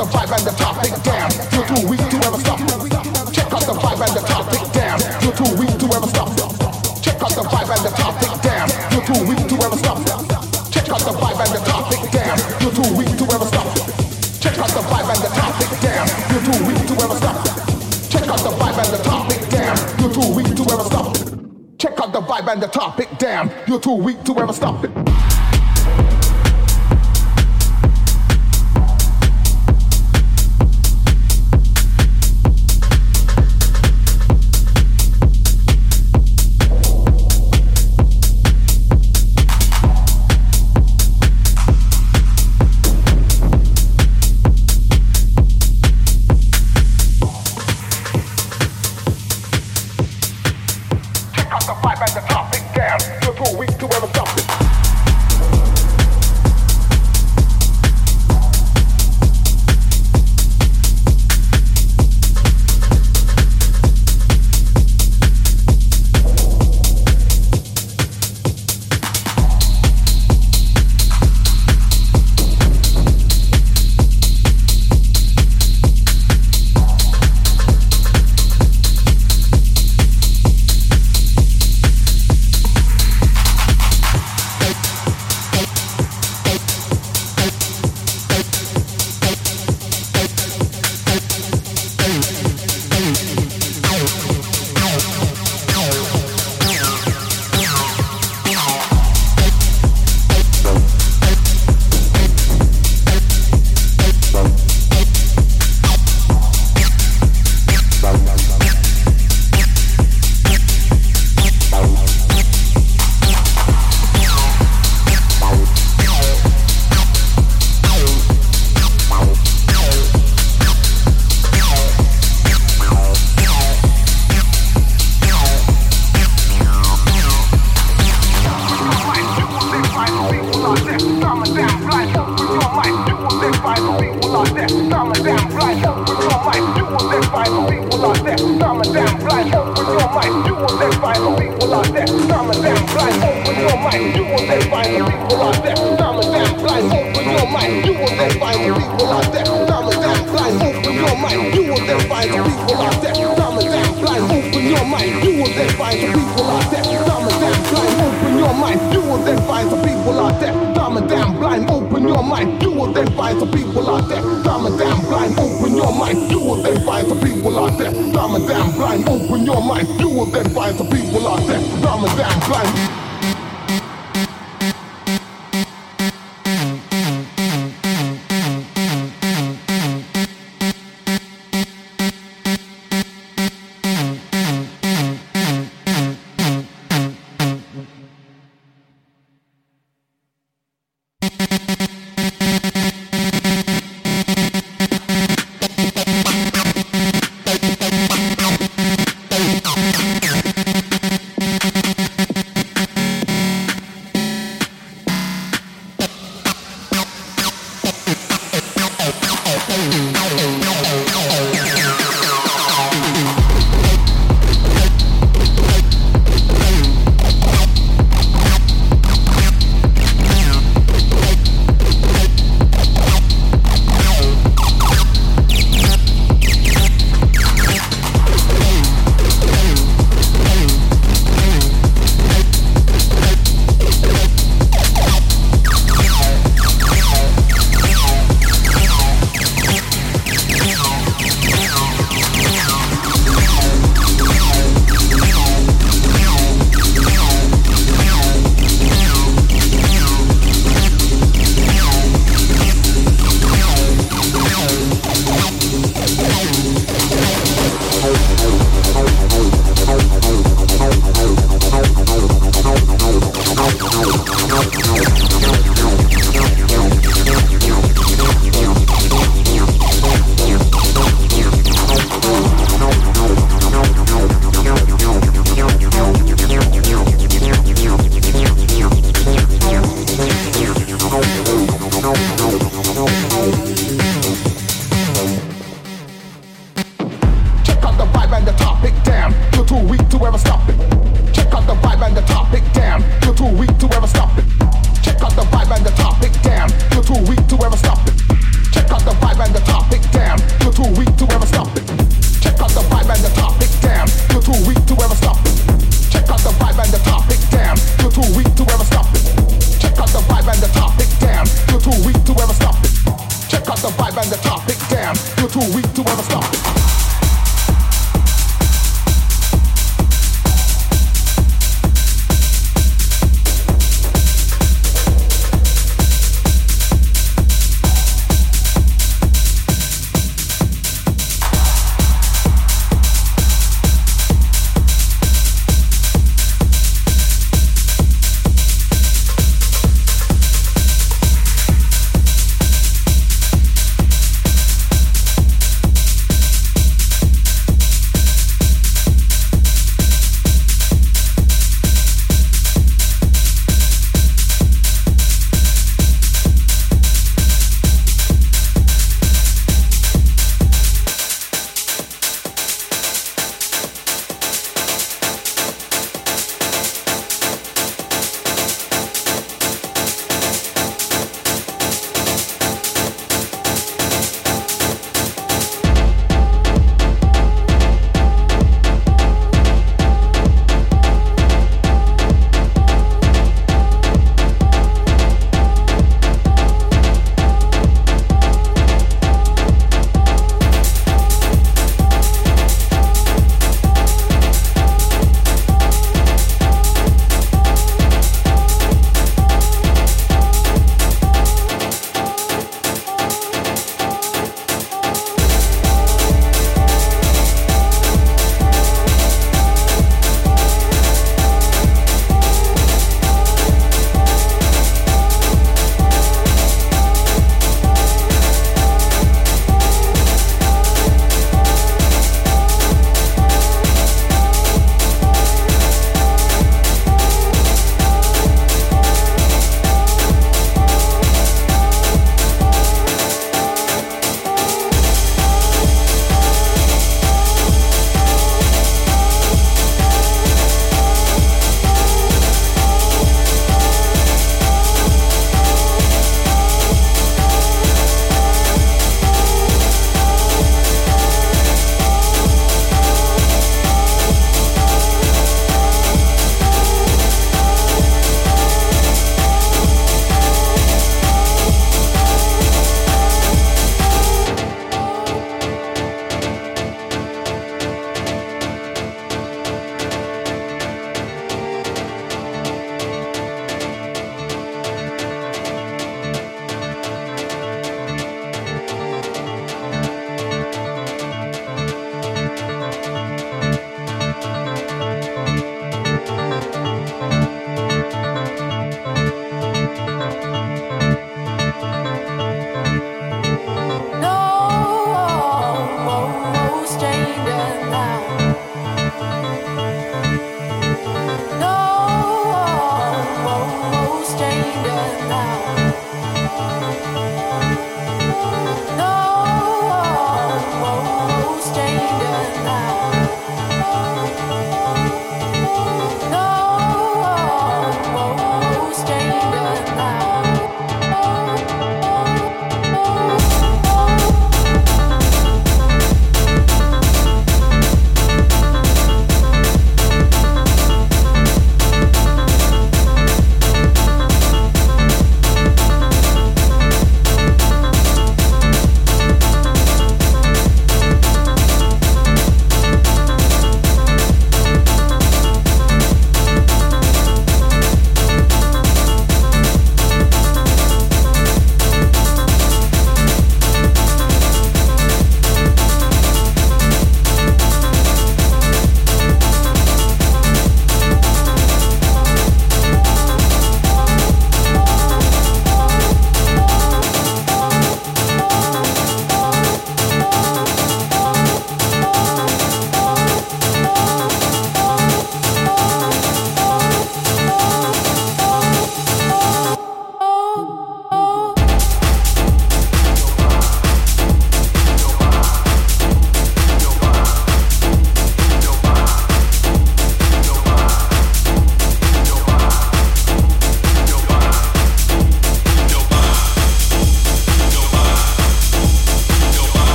the vibe and the topic down. You're too weak to ever stop. Check out the vibe and the topic down. You're too weak to ever stop. Check out the vibe and the topic down. You're too weak to ever stop. Check out the vibe and the topic down. You're too weak to ever stop. Check out the vibe and the topic down. You're too weak to ever stop. Check out the vibe and the topic down. You're too weak to ever stop. Check out the vibe and the topic down. You're too weak to ever stop.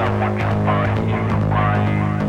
I want your body, your mind.